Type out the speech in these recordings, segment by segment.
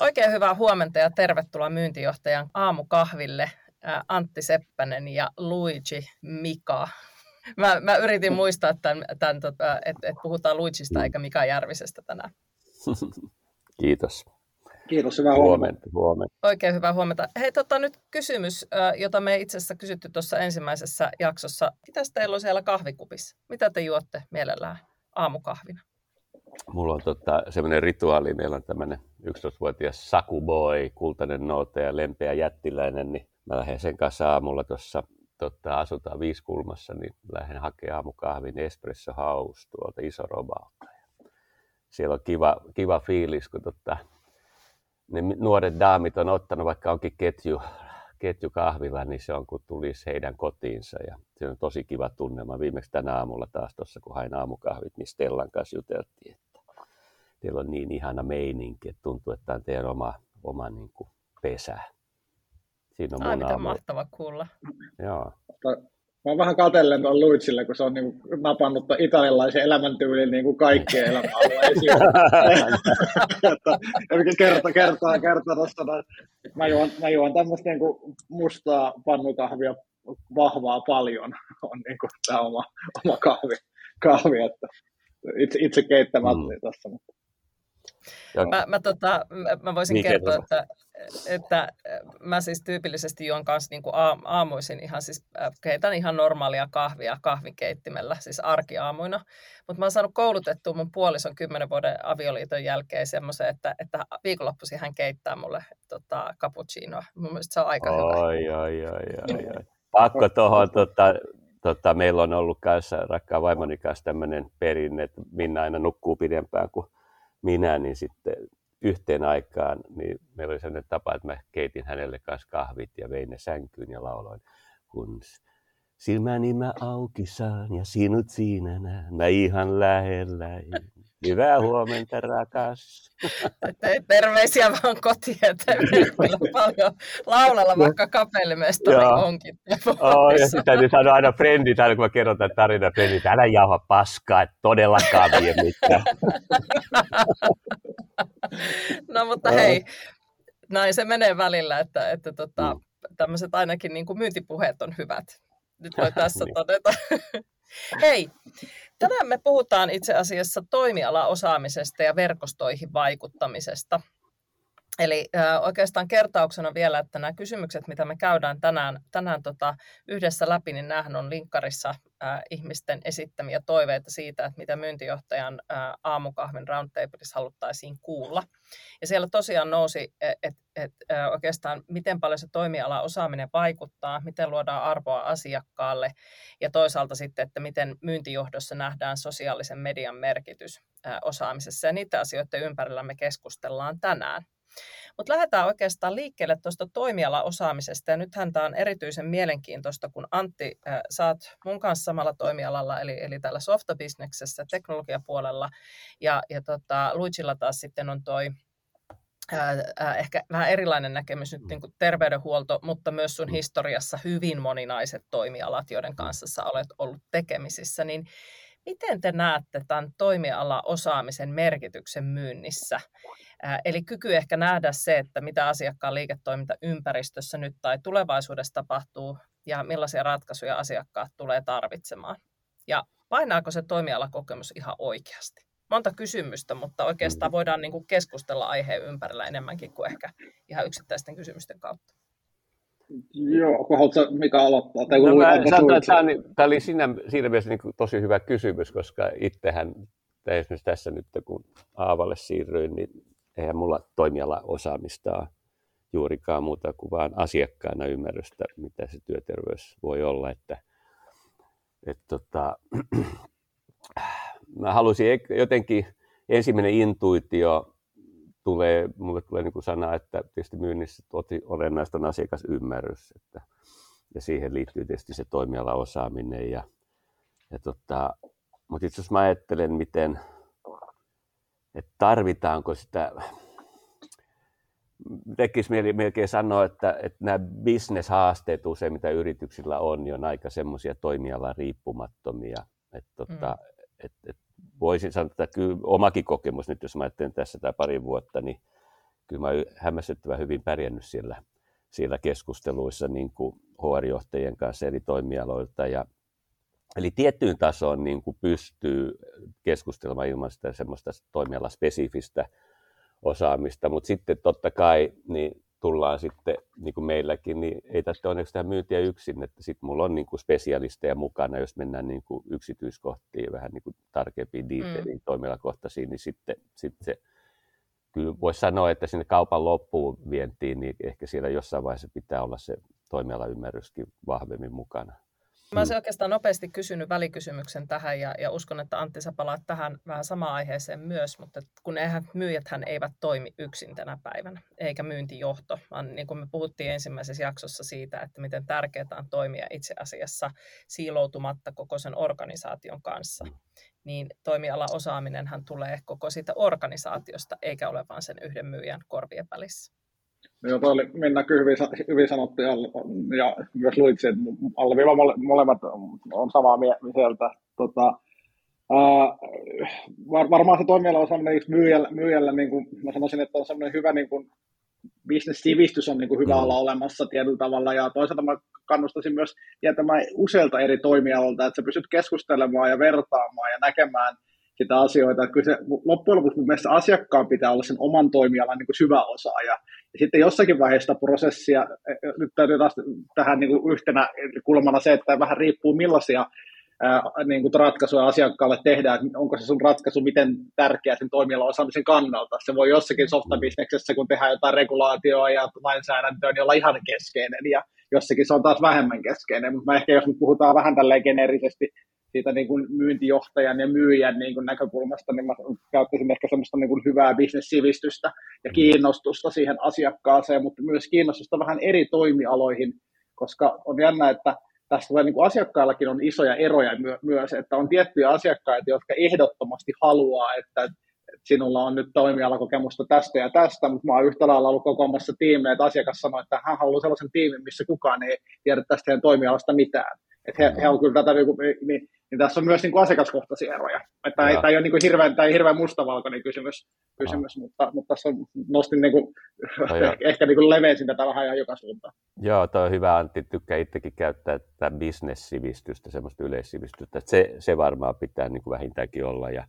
Oikein hyvää huomenta ja tervetuloa myyntijohtajan aamukahville. Antti Seppänen ja Luigi Mika mä, mä yritin muistaa, tämän, tämän, tota, että, että puhutaan Luigista eikä Mika Järvisestä tänään. Kiitos. Kiitos, hyvää huomenta. huomenta. Oikein hyvää huomenta. Hei, tota, nyt kysymys, jota me itse asiassa kysytty tuossa ensimmäisessä jaksossa. Mitä teillä on siellä kahvikupissa? Mitä te juotte mielellään aamukahvina? Mulla on tota, semmoinen rituaali. Meillä on tämmöinen 11-vuotias sakuboy, kultainen noote ja lempeä jättiläinen, niin mä lähden sen kanssa aamulla tuossa tota, asutaan Viiskulmassa, niin lähden hakemaan aamukahvin Espresso House tuolta Isorobalta. Siellä on kiva, kiva fiilis, kun tota, ne nuoret daamit on ottanut, vaikka onkin ketju, ketjukahvila, niin se on kuin tulisi heidän kotiinsa. Ja se on tosi kiva tunnelma. Viimeksi tänä aamulla taas tuossa, kun hain aamukahvit, niin Stellan kanssa juteltiin, teillä on niin ihana meininki, että tuntuu, että on teidän oma, oma niin kuin pesä. Siinä on Ai, mitä mahtava kuulla. Joo. Mä oon vähän katellen tuon Luitsille, kun se on niin napannut italialaisen elämäntyylin niin kuin kaikkien elämäalueisiin. kerta, kertaa, kertaa tuosta. Mä juon, mä juon tämmöistä niin kuin mustaa pannukahvia vahvaa paljon, on niin kuin tämä oma, oma kahvi, kahvi että itse, itse keittämättä mm. tässä. Mutta Mä, mä, tota, mä voisin Mikä kertoa, että, että mä siis tyypillisesti juon kanssa niin kuin aamuisin ihan siis, keitän ihan normaalia kahvia kahvinkeittimellä, siis arkiaamuina. Mutta mä oon saanut koulutettua mun puolison kymmenen vuoden avioliiton jälkeen semmoisen, että, että viikonloppuisin hän keittää mulle tota, cappuccinoa. Mun mielestä se on aika oi, hyvä. Oi, oi, oi, oi. Pakko tuohon, tota, tota, meillä on ollut kanssa rakkaan vaimoni kanssa tämmöinen perinne, että Minna aina nukkuu pidempään kuin minä, niin sitten yhteen aikaan niin meillä oli sellainen tapa, että mä keitin hänelle kanssa kahvit ja vein ne sänkyyn ja lauloin, kun silmäni mä auki saan ja sinut siinä näen, mä ihan lähellä. Hyvää huomenta, rakas. Terveisiä vaan kotiin, että kyllä paljon laulalla, vaikka kapellimestari onkin. Oh, ja sitten täytyy sanoa aina frendit, aina kun mä kerron tämän tarinan frendit, älä jauha paskaa, että todellakaan vie mitään. no mutta hei, näin se menee välillä, että, että tota, mm. tämmöiset ainakin niin kuin myyntipuheet on hyvät. Nyt voi tässä niin. todeta. Hei, tänään me puhutaan itse asiassa toimialaosaamisesta ja verkostoihin vaikuttamisesta. Eli äh, oikeastaan kertauksena vielä, että nämä kysymykset, mitä me käydään tänään, tänään tota, yhdessä läpi, niin nämähän on linkkarissa äh, ihmisten esittämiä toiveita siitä, että mitä myyntijohtajan äh, aamukahvin roundtableissa haluttaisiin kuulla. Ja siellä tosiaan nousi, että et, et, äh, oikeastaan miten paljon se toimiala osaaminen vaikuttaa, miten luodaan arvoa asiakkaalle ja toisaalta sitten, että miten myyntijohdossa nähdään sosiaalisen median merkitys äh, osaamisessa. Ja niitä asioiden ympärillä me keskustellaan tänään. Mutta lähdetään oikeastaan liikkeelle tuosta toimialaosaamisesta. Ja nythän tämä on erityisen mielenkiintoista, kun Antti, äh, oot mun kanssa samalla toimialalla, eli, eli täällä softabisneksessä, teknologiapuolella, ja, ja tota, Luigilla taas sitten on toi ehkä vähän erilainen näkemys nyt niin kuin terveydenhuolto, mutta myös sun mm. historiassa hyvin moninaiset toimialat, joiden kanssa sä olet ollut tekemisissä, niin miten te näette tämän toimiala-osaamisen merkityksen myynnissä? Eli kyky ehkä nähdä se, että mitä asiakkaan liiketoimintaympäristössä nyt tai tulevaisuudessa tapahtuu ja millaisia ratkaisuja asiakkaat tulee tarvitsemaan. Ja painaako se toimialakokemus ihan oikeasti? Monta kysymystä, mutta oikeastaan mm. voidaan niin kuin keskustella aiheen ympärillä enemmänkin kuin ehkä ihan yksittäisten kysymysten kautta. Joo, kun haluatko Mika aloittaa? Tai no, mä sanoin, tämä, tämä oli siinä, siinä mielessä niin tosi hyvä kysymys, koska itsehän esimerkiksi tässä nyt, kun Aavalle siirryin, niin eihän mulla toimiala osaamista juurikaan muuta kuin vaan asiakkaana ymmärrystä, mitä se työterveys voi olla. Että, et tota, mä halusin jotenkin, ensimmäinen intuitio tulee, mulle tulee niin sana, että tietysti myynnissä olennaista on asiakasymmärrys, että, ja siihen liittyy tietysti se toimialaosaaminen. Ja, ja tota, mutta itse asiassa mä ajattelen, miten, että tarvitaanko sitä, tekisi mieli melkein sanoa, että, että nämä bisneshaasteet usein, mitä yrityksillä on, niin on aika semmoisia toimialan riippumattomia. Että, tota, mm. et, et voisin sanoa, että kyllä omakin kokemus nyt, jos mä ajattelen tässä tämä pari vuotta, niin kyllä mä hämmästyttävän hyvin pärjännyt siellä, siellä keskusteluissa niin kuin HR-johtajien kanssa eri toimialoilta. Ja, eli tiettyyn tasoon niin kuin pystyy keskustelemaan ilman sitä semmoista toimialaspesifistä osaamista, mutta sitten totta kai niin tullaan sitten, niin kuin meilläkin, niin ei tästä onneksi tämä myyntiä yksin, että sitten mulla on niin kuin spesialisteja mukana, jos mennään niin kuin yksityiskohtiin vähän niin kuin tarkempiin detailiin mm. toimialakohtaisiin, niin sitten, sitten se, kyllä voisi sanoa, että sinne kaupan loppuun vientiin, niin ehkä siellä jossain vaiheessa pitää olla se toimialaymmärryskin vahvemmin mukana. Mä olisin oikeastaan nopeasti kysynyt välikysymyksen tähän ja, ja uskon, että Antti sä palaat tähän vähän samaan aiheeseen myös, mutta kun eihän myyjäthän eivät toimi yksin tänä päivänä, eikä myyntijohto, vaan niin kuin me puhuttiin ensimmäisessä jaksossa siitä, että miten tärkeää on toimia itse asiassa siiloutumatta koko sen organisaation kanssa, niin toimialaosaaminenhan tulee koko siitä organisaatiosta, eikä ole vain sen yhden myyjän korvien välissä. Joo, toi oli Minna hyvin, hyvin sanottu ja, ja myös luitsi, että alleviiva mole, molemmat on samaa mieltä. Tota, var, varmaan se toimiala on sellainen myyjällä, myyjällä niin kuin mä sanoisin, että on sellainen hyvä niin kuin, business-sivistys on niin kuin hyvä mm. olla olemassa tietyllä tavalla, ja toisaalta mä kannustaisin myös tietämään useilta eri toimialoilta, että sä pystyt keskustelemaan ja vertaamaan ja näkemään sitä asioita. Kyllä se, loppujen lopuksi mun mielestä asiakkaan pitää olla sen oman toimialan niin kuin syvä osaaja, ja sitten jossakin vaiheessa prosessia, e, e, nyt täytyy taas tähän niin kuin yhtenä kulmana se, että vähän riippuu millaisia ää, niin kuin ratkaisuja asiakkaalle tehdään, että onko se sun ratkaisu miten tärkeä sen toimialan osaamisen kannalta. Se voi jossakin softabisneksessä, kun tehdään jotain regulaatioa ja lainsäädäntöä, niin olla ihan keskeinen, ja jossakin se on taas vähemmän keskeinen, mutta ehkä jos me puhutaan vähän tälleen geneerisesti siitä niin kuin myyntijohtajan ja myyjän niin kuin näkökulmasta, niin mä käyttäisin ehkä semmoista niin kuin hyvää bisnessivistystä ja kiinnostusta siihen asiakkaaseen, mutta myös kiinnostusta vähän eri toimialoihin, koska on jännä, että tässä niin kuin asiakkaillakin on isoja eroja my- myös, että on tiettyjä asiakkaita, jotka ehdottomasti haluaa, että sinulla on nyt toimialakokemusta tästä ja tästä, mutta mä oon yhtä lailla ollut kokoamassa tiimejä, että asiakas sanoi, että hän haluaa sellaisen tiimin, missä kukaan ei tiedä tästä heidän toimialasta mitään. Että he, he on kyllä tätä, niin, niin, niin tässä on myös niin kuin asiakaskohtaisia eroja. Että tämä, ei, ole niin kuin hirveän, tämä ei hirveän mustavalkoinen kysymys, kysymys mutta, mutta tässä on, nostin niin kuin, no, ehkä niin kuin levensin tätä vähän ihan joka suuntaan. Joo, tuo on hyvä Antti, tykkää itsekin käyttää tätä bisnessivistystä, semmoista yleissivistystä. Se, se varmaan pitää niin kuin vähintäänkin olla ja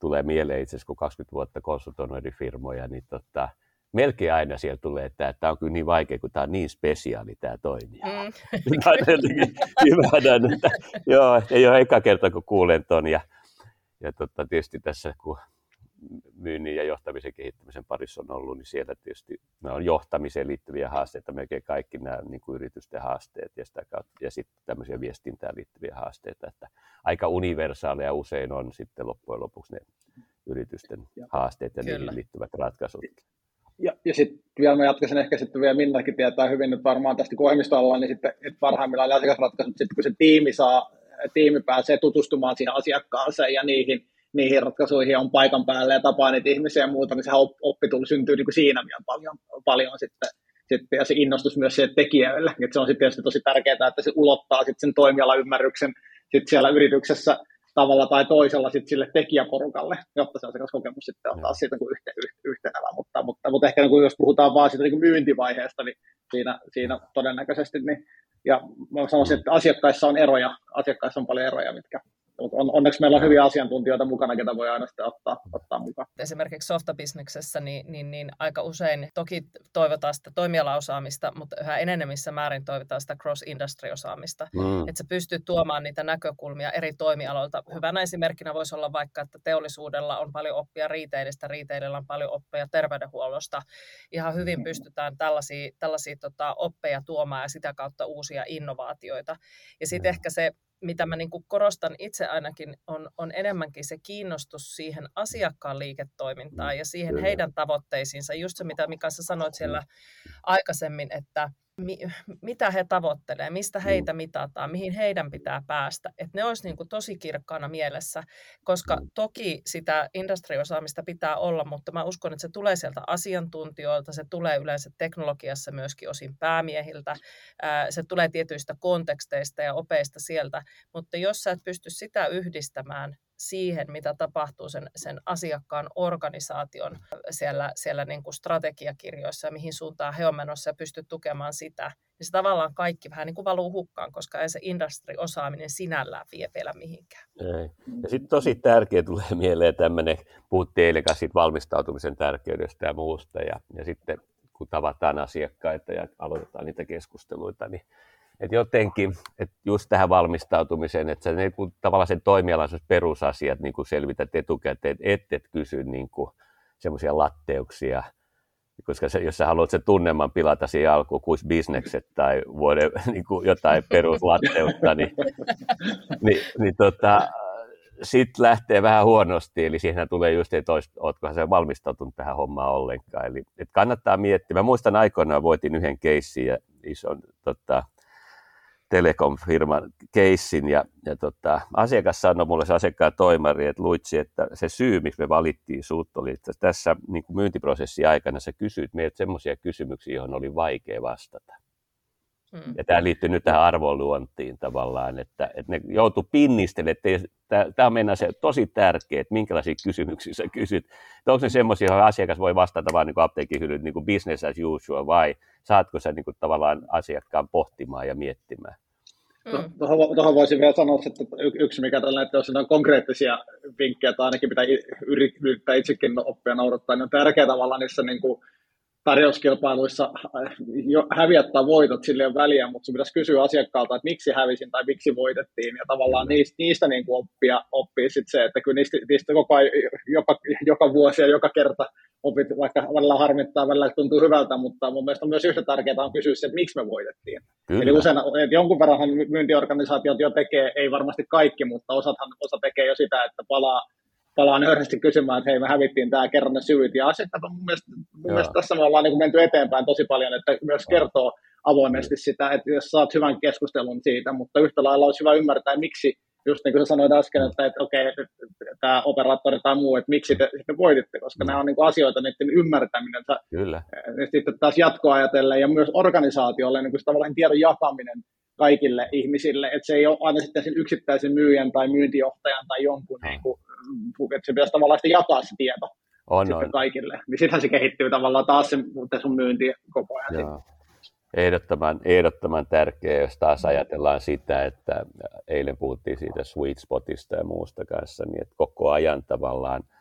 tulee mieleen itse asiassa, kun 20 vuotta konsultoinut eri firmoja, niin tota, melkein aina siellä tulee, että tämä on kyllä niin vaikea, kun tämä on niin spesiaali tämä toimija. Mm. Tämä hyvä, että joo, ei ole eka kerta, kun kuulen ton. Ja, ja tota, tietysti tässä, kun myynnin ja johtamisen kehittämisen parissa on ollut, niin siellä tietysti ne on johtamiseen liittyviä haasteita, melkein kaikki nämä niin kuin yritysten haasteet ja, sitä kautta, ja sitten tämmöisiä viestintään liittyviä haasteita, että aika universaaleja usein on sitten loppujen lopuksi ne yritysten haasteet ja Kyllä. niihin liittyvät ratkaisut. Ja, ja sitten vielä mä jatkaisin ehkä sitten vielä Minnakin tietää hyvin nyt varmaan tästä kohemistoalalla, niin sitten että parhaimmillaan asiakasratkaisut, sitten kun se tiimi saa, tiimi pääsee tutustumaan siihen asiakkaaseen ja niihin, niihin ratkaisuihin on paikan päällä ja tapaa niitä ihmisiä ja muuta, niin se oppi tuli syntyy niin kuin siinä vielä paljon, paljon sitten, sitten, ja se innostus myös siihen tekijälle. Että se on sitten tietysti tosi tärkeää, että se ulottaa sitten sen toimialaymmärryksen sitten siellä yrityksessä tavalla tai toisella sit sille tekijäporukalle, jotta se asiakaskokemus sitten on taas siitä niin yhte, yhtenävä. Mutta, mutta, mutta ehkä niin jos puhutaan vaan siitä niin myyntivaiheesta, niin siinä, siinä todennäköisesti, niin, ja mä sanoisin, että asiakkaissa on eroja, asiakkaissa on paljon eroja, mitkä, on, onneksi meillä on hyviä asiantuntijoita mukana, ketä voi aina sitten ottaa, ottaa mukaan. Esimerkiksi softabisneksessä niin, niin, niin aika usein toki toivotaan sitä toimialaosaamista, mutta yhä enenevissä määrin toivotaan sitä cross-industry-osaamista. Mm. Että sä pystyt tuomaan niitä näkökulmia eri toimialoilta. Hyvänä esimerkkinä voisi olla vaikka, että teollisuudella on paljon oppia riiteilistä, riiteilillä on paljon oppia terveydenhuollosta. Ihan hyvin mm. pystytään tällaisia, tällaisia tota, oppeja tuomaan ja sitä kautta uusia innovaatioita. Ja sitten mm. ehkä se mitä mä niin kuin korostan itse ainakin, on, on enemmänkin se kiinnostus siihen asiakkaan liiketoimintaan ja siihen heidän tavoitteisiinsa. Just se, mitä Mika sä sanoit siellä aikaisemmin, että mi, mitä he tavoittelee, mistä heitä mitataan, mihin heidän pitää päästä. Että ne olisi niin kuin tosi kirkkaana mielessä, koska toki sitä industriosaamista pitää olla, mutta mä uskon, että se tulee sieltä asiantuntijoilta, se tulee yleensä teknologiassa myöskin osin päämiehiltä, se tulee tietyistä konteksteista ja opeista sieltä, mutta jos sä et pysty sitä yhdistämään siihen, mitä tapahtuu sen, sen asiakkaan organisaation siellä, siellä niin kuin strategiakirjoissa ja mihin suuntaan he on menossa ja pysty tukemaan sitä, niin se tavallaan kaikki vähän niin kuin valuu hukkaan, koska ei se industry-osaaminen sinällään vie vielä mihinkään. Ei. Ja sitten tosi tärkeä tulee mieleen tämmöinen, puhuttiin eilen valmistautumisen tärkeydestä ja muusta, ja, ja sitten kun tavataan asiakkaita ja aloitetaan niitä keskusteluita, niin että jotenkin, että just tähän valmistautumiseen, että sä niin tavallaan sen toimialan perusasiat niin kuin selvität etukäteen, että et kysy niin kuin, semmoisia latteuksia, koska se, jos sä haluat sen tunneman pilata siihen alkuun, kuin bisnekset tai vuoden, niin kuin jotain peruslatteutta, niin, niin, niin tota, sitten lähtee vähän huonosti, eli siihen tulee just, että oletkohan se valmistautunut tähän hommaan ollenkaan. Eli että kannattaa miettiä. Mä muistan aikoinaan voitin yhden keissin ja ison tota, telekom-firman keissin ja, ja tota, asiakas sanoi mulle se asiakkaan toimari, että luitsi, että se syy, miksi me valittiin sut, oli, että tässä niin kuin myyntiprosessin aikana sä kysyit meiltä semmoisia kysymyksiä, joihin oli vaikea vastata. Hmm. Ja tämä liittyy nyt tähän arvoluontiin tavallaan, että, että ne joutuu pinnistelemään, että tämä on meidän se tosi tärkeä, että minkälaisia kysymyksiä sä kysyt. Että onko ne semmoisia, joihin asiakas voi vastata vain niin apteekin hyllyt, niin kuin business as usual, vai saatko sä niin kuin tavallaan asiakkaan pohtimaan ja miettimään? Mm. Tuohon, tuohon voisin vielä sanoa, että yksi mikä tällä, että jos on konkreettisia vinkkejä tai ainakin pitää yrittää itsekin oppia noudattaa, niin on tärkeää tavallaan niissä niin kuin tarjouskilpailuissa äh, jo häviät tai voitot, sille on väliä, mutta sinun pitäisi kysyä asiakkaalta, että miksi hävisin tai miksi voitettiin, ja tavallaan niistä, niistä niin kuin oppia, oppii sit se, että kyllä niistä, niistä koko ajan, joka, joka vuosi ja joka kerta opit, vaikka välillä harmittaa, välillä tuntuu hyvältä, mutta mun mielestä on myös yhtä tärkeää on kysyä se, että miksi me voitettiin. Kyllä. Eli usein, että jonkun verran myyntiorganisaatiot jo tekee, ei varmasti kaikki, mutta osathan, osa tekee jo sitä, että palaa palaa nöyrästi kysymään, että hei me hävittiin tämä kerran ne syyt. Ja on mun mielestä, mun mielestä tässä me ollaan niin menty eteenpäin tosi paljon, että myös kertoo avoimesti sitä, että jos saat hyvän keskustelun siitä, mutta yhtä lailla olisi hyvä ymmärtää, miksi just niin kuin sä sanoit äsken, että, että okei, okay, tämä operaattori tai muu, että miksi te sitten voititte, koska mm. nämä on niin kuin asioita, niiden ymmärtäminen, Kyllä. sitten taas jatkoa ajatellen ja myös organisaatiolle niin kuin tavallaan tiedon jakaminen kaikille ihmisille, että se ei ole aina sitten sen yksittäisen myyjän tai myyntijohtajan tai jonkun, no. niin kuin, että se pitäisi tavallaan sitten jakaa se tieto on, on. kaikille. Niin sittenhän se kehittyy tavallaan taas se, sun myynti koko ajan. Joo. Ehdottoman, ehdottoman tärkeä, jos taas ajatellaan sitä, että eilen puhuttiin siitä sweet spotista ja muusta kanssa, niin että koko ajan tavallaan –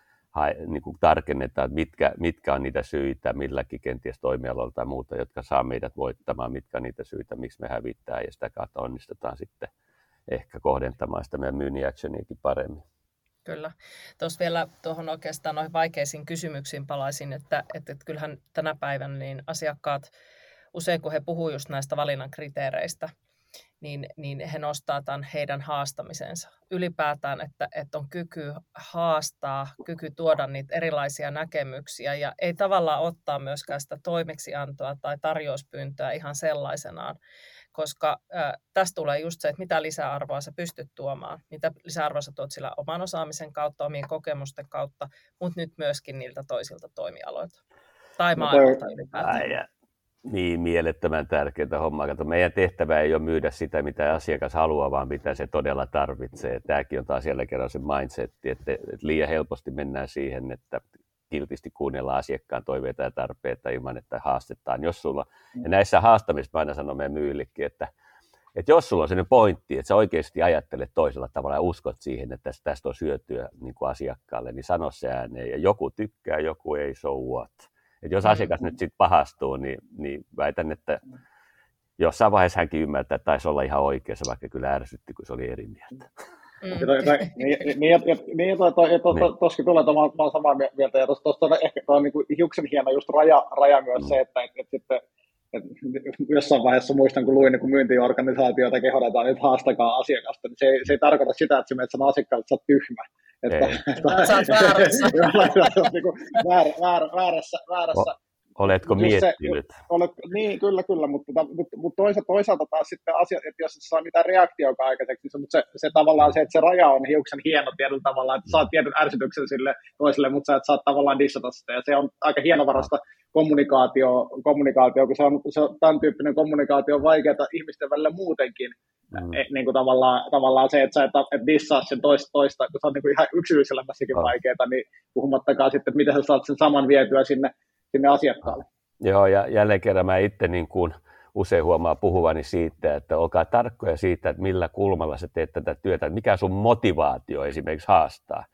niin kuin tarkennetaan, että mitkä, mitkä on niitä syitä milläkin kenties toimialoilla tai muuta, jotka saa meidät voittamaan, mitkä on niitä syitä, miksi me hävittää ja sitä kautta onnistutaan sitten ehkä kohdentamaan sitä meidän myynnin actioniakin paremmin. Kyllä. Tuossa vielä tuohon oikeastaan noihin vaikeisiin kysymyksiin palaisin, että, että, että kyllähän tänä päivänä niin asiakkaat, usein kun he puhuvat just näistä valinnan kriteereistä, niin, niin he nostaa tämän heidän haastamisensa. Ylipäätään, että, että on kyky haastaa, kyky tuoda niitä erilaisia näkemyksiä ja ei tavallaan ottaa myöskään sitä toimeksiantoa tai tarjouspyyntöä ihan sellaisenaan, koska äh, tästä tulee just se, että mitä lisäarvoa sä pystyt tuomaan, mitä lisäarvoa sä tuot sillä oman osaamisen kautta, omien kokemusten kautta, mutta nyt myöskin niiltä toisilta toimialoilta tai no maailmalta ylipäätään. Niin, mielettömän tärkeää hommaa. Kato, meidän tehtävä ei ole myydä sitä, mitä asiakas haluaa, vaan mitä se todella tarvitsee. Tämäkin on taas jälleen kerran se mindset, että, että liian helposti mennään siihen, että kiltisti kuunnellaan asiakkaan toiveita ja tarpeita ilman, että haastetaan. Jos sulla, ja mm. näissä haastamissa mä aina sanon meidän myyjillekin, että, että jos sulla on sellainen pointti, että sä oikeasti ajattelet toisella tavalla ja uskot siihen, että tästä, tästä on syötyä niin kuin asiakkaalle, niin sano se ääneen. Ja joku tykkää, joku ei, so what. Et jos mm. asiakas nyt sitten pahastuu, niin, niin väitän, että jossain vaiheessa hänkin ymmärtää, että taisi olla ihan oikeassa, vaikka kyllä ärsytti, kun se oli eri mieltä. Mm. Niin, tuossakin tulee, että mä olen samaa mieltä, ja tuossa on ehkä tuo niin hiuksen hieno just raja, raja myös mm. se, että, että, että sitten jossain vaiheessa muistan, kun luin, niin kun myyntiorganisaatioita kehotetaan nyt haastakaa asiakasta, niin se ei, se ei tarkoita sitä, että se menet sen asiakkaalle, että sä oot tyhmä. Että, että, sä oot väärässä. Niinku väärä, väärä, väärässä, väärässä Oletko miettinyt? Se, olet, niin, kyllä, kyllä, mutta, mutta, mutta toisaalta, toisaalta taas sitten asia, että jos saa mitään reaktioa aikaiseksi, niin se, se, se, tavallaan se, että se raja on hiuksen hieno tietyllä tavalla, että saat tietyn ärsytyksen sille toiselle, mutta sä et saa tavallaan dissata sitä, ja se on aika hienovarasta kommunikaatio, kommunikaatio kun se on, se tämän tyyppinen kommunikaatio on vaikeaa ihmisten välillä muutenkin, Mm. E, niin kuin tavallaan, tavallaan se, että sä et, et dissaa sen toista, toista kun se on niin kuin ihan yksityiselämässäkin oh. vaikeaa, niin puhumattakaan sitten, että miten sä saat sen saman vietyä sinne sinne asiakkaalle. Joo, ja jälleen kerran mä itse niin kuin usein huomaa puhuvani siitä, että olkaa tarkkoja siitä, että millä kulmalla sä teet tätä työtä, että mikä sun motivaatio esimerkiksi haastaa.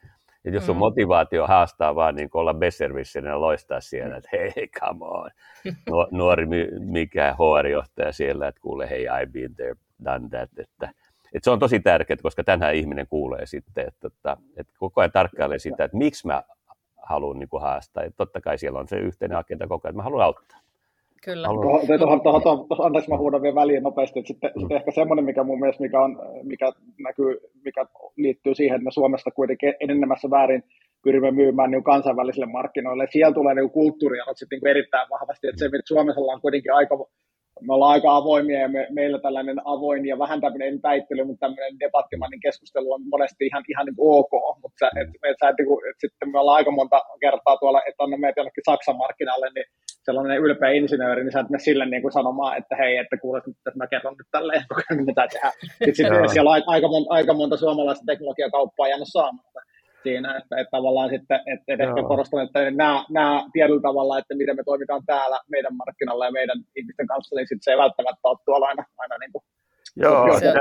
Et jos sun mm. motivaatio haastaa vaan niin olla besservissinen ja loistaa siellä, että hei, come on, nuori mikä HR-johtaja siellä, että kuule, hei, I've been there, done that, että, että se on tosi tärkeää, koska tänään ihminen kuulee sitten, että, että, että koko ajan tarkkailee sitä, että miksi mä haluan niin kuin haastaa. Ja totta kai siellä on se yhteinen agenda koko ajan, että mä haluan auttaa. Kyllä. Haluan... Tuohon, tuohon, tuohon, anteeksi, mä huudan vielä väliin nopeasti. Että sitten, mm. sitten ehkä semmoinen, mikä mun mielestä mikä, on, mikä, näkyy, mikä liittyy siihen, että me Suomesta kuitenkin enenemässä väärin pyrimme myymään niin kansainvälisille markkinoille. Siellä tulee niin kulttuurialot sitten niin erittäin vahvasti. Että se, että Suomessa ollaan kuitenkin aika me ollaan aika avoimia ja me, meillä tällainen avoin ja vähän tämmöinen väittely, mutta tämmöinen debattimainen keskustelu on monesti ihan, ihan niin ok, mutta et, et, et, et, et, sitten me ollaan aika monta kertaa tuolla, että on meitä jonnekin Saksan markkinalle, niin sellainen ylpeä insinööri, niin sä et mene sille niin kuin sanomaan, että hei, että kuule, että mä kerron nyt tälleen, mitä tehdään. Sitten, sitten siellä on aika monta, aika monta suomalaista teknologiakauppaa jäänyt saamatta siinä, että, että tavallaan sitten, että, että ehkä korostan, että nämä, nämä tietyllä tavalla, että miten me toimitaan täällä meidän markkinalla ja meidän ihmisten kanssa, niin sitten se ei välttämättä ole tuolla aina, aina niin kuin Joo, se,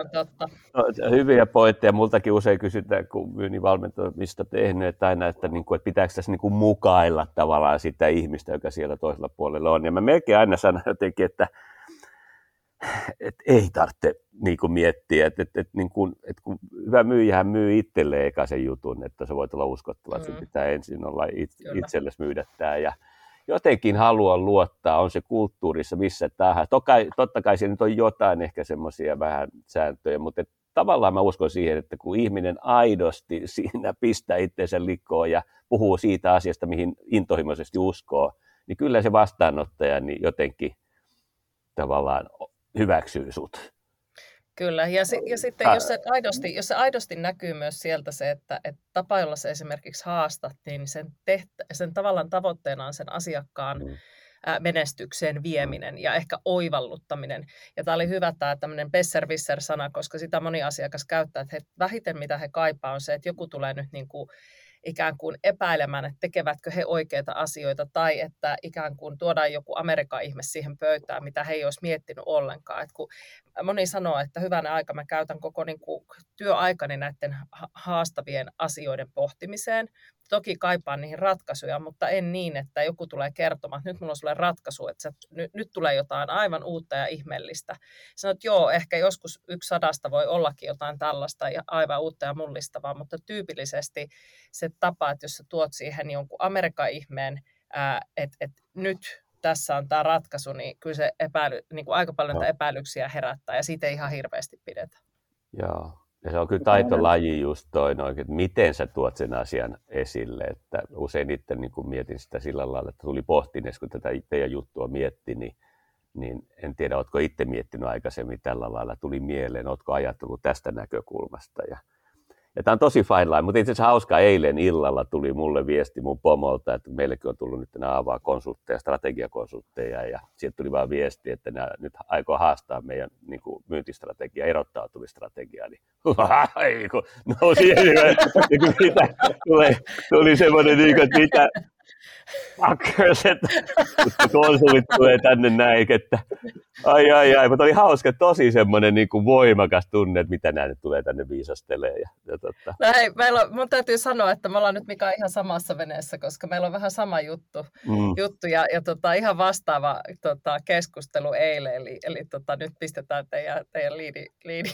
on totta. No, hyviä pointteja. Multakin usein kysytään, kun myynnin valmentamista tehnyt, että aina, että, niin kuin, että pitääkö tässä niin kuin mukailla tavallaan sitä ihmistä, joka siellä toisella puolella on. Ja mä melkein aina sanon jotenkin, että et ei tarvitse niin kuin miettiä, että et, et, niin kuin, et kun hyvä myyjähän myy itselleen eka sen jutun, että se voi olla uskottava, että mm. pitää ensin olla it, itsellesi myydä tämä ja jotenkin haluan luottaa, on se kulttuurissa missä tahansa. Totta, totta kai siinä nyt on jotain ehkä semmoisia vähän sääntöjä, mutta et, tavallaan mä uskon siihen, että kun ihminen aidosti siinä pistää itseensä likoon ja puhuu siitä asiasta, mihin intohimoisesti uskoo, niin kyllä se vastaanottaja niin jotenkin tavallaan hyväksyy sut. Kyllä, ja, si- ja sitten jos se, aidosti, jos se aidosti näkyy myös sieltä se, että, että tapa, jolla se esimerkiksi haastat, niin sen, tehtä, sen tavallaan tavoitteena on sen asiakkaan mm. menestykseen vieminen ja ehkä oivalluttaminen. Ja tämä oli hyvä tämä tämmöinen besserwisser-sana, koska sitä moni asiakas käyttää, että he, vähiten mitä he kaipaa on se, että joku tulee nyt niin kuin ikään kuin epäilemään, että tekevätkö he oikeita asioita tai että ikään kuin tuodaan joku Amerikan ihme siihen pöytään, mitä he ei olisi miettinyt ollenkaan. Et kun moni sanoo, että hyvänä aika mä käytän koko niin kuin työaikani näiden haastavien asioiden pohtimiseen, toki kaipaan niihin ratkaisuja, mutta en niin, että joku tulee kertomaan, että nyt mulla on sulle ratkaisu, että sä, nyt, nyt tulee jotain aivan uutta ja ihmeellistä. Sanoit, että joo, ehkä joskus yksi sadasta voi ollakin jotain tällaista ja aivan uutta ja mullistavaa, mutta tyypillisesti se tapa, että jos sä tuot siihen jonkun Amerikan ihmeen, että et nyt tässä on tämä ratkaisu, niin kyllä se epäily, niin kuin aika paljon epäilyksiä herättää ja siitä ei ihan hirveästi pidetä. Joo, ja se on kyllä taitolaji just toi, noin, että miten sä tuot sen asian esille. Että usein itse niin kun mietin sitä sillä lailla, että tuli pohtineessa, kun tätä ja juttua mietti, niin, niin en tiedä, oletko itse miettinyt aikaisemmin tällä lailla, tuli mieleen, oletko ajatellut tästä näkökulmasta. Ja, ja tämä on tosi fine line, mutta itse asiassa hauska, eilen illalla tuli mulle viesti mun pomolta, että meillekin on tullut nyt nämä avaa konsultteja, strategiakonsultteja, ja sieltä tuli vaan viesti, että nämä nyt aikoo haastaa meidän niin kuin myyntistrategia, erottautumistrategiaa, niin nousi tuli, tuli semmoinen, niin kuin, että mitä, fuckers, että konsulit tulee tänne näin, että ai ai ai, mutta oli hauska, tosi semmoinen niin kuin voimakas tunne, että mitä nämä nyt tulee tänne viisastelee. Ja, ja totta. No hei, meillä on, mun täytyy sanoa, että me ollaan nyt Mika ihan samassa veneessä, koska meillä on vähän sama juttu, mm. juttu ja, ja tota, ihan vastaava tota, keskustelu eilen, eli, eli tota, nyt pistetään teidän, teidän liidi, liidi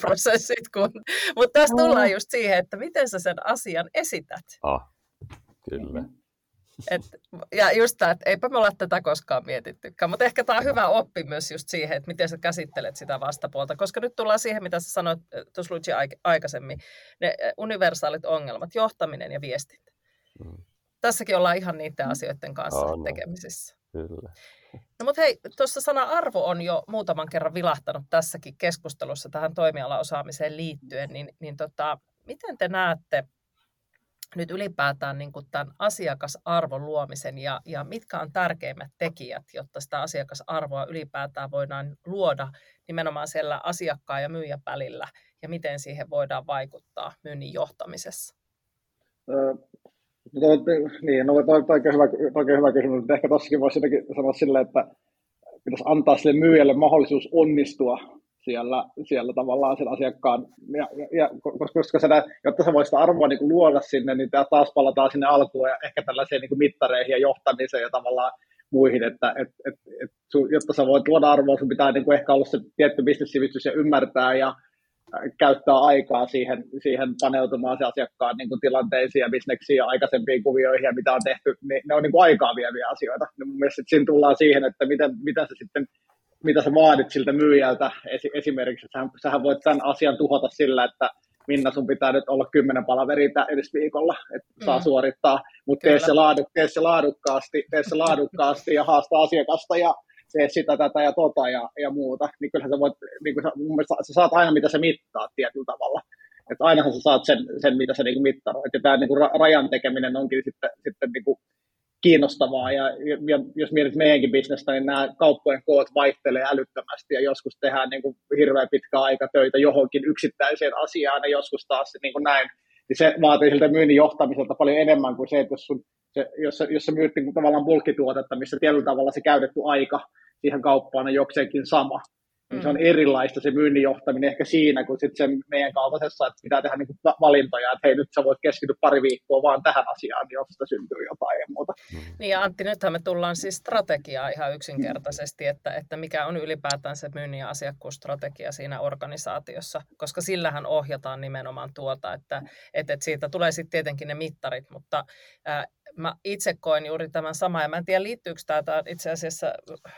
prosessit kun, mutta tässä tullaan just siihen, että miten sä sen asian esität. Oh, kyllä. Et, ja just tämä, että eipä me olla tätä koskaan mietittykään, mutta ehkä tämä on hyvä oppi myös just siihen, että miten sä käsittelet sitä vastapuolta, koska nyt tullaan siihen, mitä sä sanoit tuossa Luigi aikaisemmin, ne universaalit ongelmat, johtaminen ja viestintä. Mm. Tässäkin ollaan ihan niiden asioiden kanssa no. tekemisissä. Kyllä. No mutta hei, tuossa sana arvo on jo muutaman kerran vilahtanut tässäkin keskustelussa tähän toimialaosaamiseen liittyen, niin, niin tota, miten te näette nyt ylipäätään niin kuin tämän asiakasarvon luomisen ja, ja mitkä on tärkeimmät tekijät, jotta sitä asiakasarvoa ylipäätään voidaan luoda nimenomaan siellä asiakkaan ja myyjän välillä ja miten siihen voidaan vaikuttaa myynnin johtamisessa? No, niin, no toi, toi, toi, hyvä, toi hyvä kysymys, mutta ehkä tossakin voisi sanoa silleen, että pitäisi antaa sille myyjälle mahdollisuus onnistua siellä, siellä tavallaan sen asiakkaan, ja, ja, koska, koska sitä, jotta sä voisit sitä arvoa niin kuin luoda sinne, niin taas palataan sinne alkuun ja ehkä tällaisiin niin mittareihin ja johtamiseen ja tavallaan muihin, että et, et, et, jotta sä voit luoda arvoa, sun pitää niin kuin ehkä olla se tietty bisnessivistys ja ymmärtää ja käyttää aikaa siihen, siihen paneutumaan se asiakkaan niin kuin tilanteisiin ja bisneksiin ja aikaisempiin kuvioihin ja mitä on tehty, niin ne on niin kuin aikaa vieviä asioita. Ja mun mielestä siinä tullaan siihen, että miten, miten se sitten mitä sä vaadit siltä myyjältä esimerkiksi, että sähän voit tämän asian tuhota sillä, että Minna, sun pitää nyt olla kymmenen palaveria edes viikolla, että mm. saa suorittaa, mutta tee se, laaduk, tee se laadukkaasti, tee se laadukkaasti ja haasta asiakasta ja tee sitä, tätä ja tota ja, ja muuta, niin kyllähän sä voit, niin kuin sä, mun mielestä sä saat aina mitä sä mittaat tietyllä tavalla. Että ainahan sä saat sen, sen mitä sä niin mittaroit. Ja tämä niin rajan tekeminen onkin sitten, sitten niin kuin kiinnostavaa. Ja, ja jos mietit meidänkin bisnestä, niin nämä kauppojen koot vaihtelee älyttömästi ja joskus tehdään niin kuin hirveän pitkä aika töitä johonkin yksittäiseen asiaan ja joskus taas niin kuin näin. Niin se vaatii siltä myynnin johtamiselta paljon enemmän kuin se, että jos, sun, se, jos, jos sä myyt niin kuin tavallaan bulkkituotetta, missä tietyllä tavalla se käytetty aika siihen kauppaan on jokseenkin sama, Mm. Se on erilaista se myynnin johtaminen ehkä siinä, kuin sitten sen meidän kaltaisessa, että pitää tehdä niinku valintoja, että hei nyt sä voit keskittyä pari viikkoa vaan tähän asiaan, niin josta syntyy jotain ja muuta. Mm. Niin ja Antti, nythän me tullaan siis strategiaa ihan yksinkertaisesti, että, että mikä on ylipäätään se myynnin ja asiakkuusstrategia siinä organisaatiossa, koska sillähän ohjataan nimenomaan tuota, että, että, että siitä tulee sitten tietenkin ne mittarit, mutta ää, mä itse koen juuri tämän saman, ja mä en tiedä liittyykö tämä, tämä itse asiassa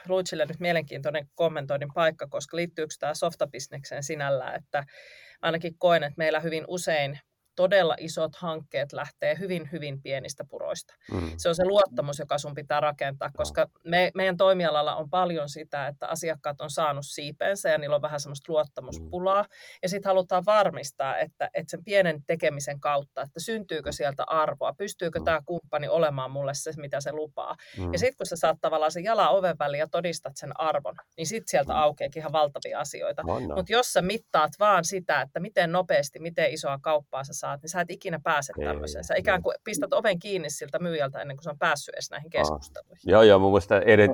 Luitsille nyt mielenkiintoinen kommentoinnin paikka, koska liittyykö tämä softabisnekseen sinällään, että ainakin koen, että meillä hyvin usein todella isot hankkeet lähtee hyvin, hyvin pienistä puroista. Mm. Se on se luottamus, joka sun pitää rakentaa, koska me, meidän toimialalla on paljon sitä, että asiakkaat on saanut siipeensä ja niillä on vähän semmoista luottamuspulaa. Mm. Ja sitten halutaan varmistaa, että, että sen pienen tekemisen kautta, että syntyykö sieltä arvoa, pystyykö mm. tämä kumppani olemaan mulle se, mitä se lupaa. Mm. Ja sitten kun sä saat tavallaan sen jala oven väliin ja todistat sen arvon, niin sitten sieltä mm. aukeakin ihan valtavia asioita. Mutta jos sä mittaat vaan sitä, että miten nopeasti, miten isoa kauppaa sä saat, niin sä et ikinä pääse tämmöiseen. Sä ikään kuin pistät oven kiinni siltä myyjältä ennen kuin se on päässyt edes näihin keskusteluihin. Ah. Joo, joo, mun mielestä edet,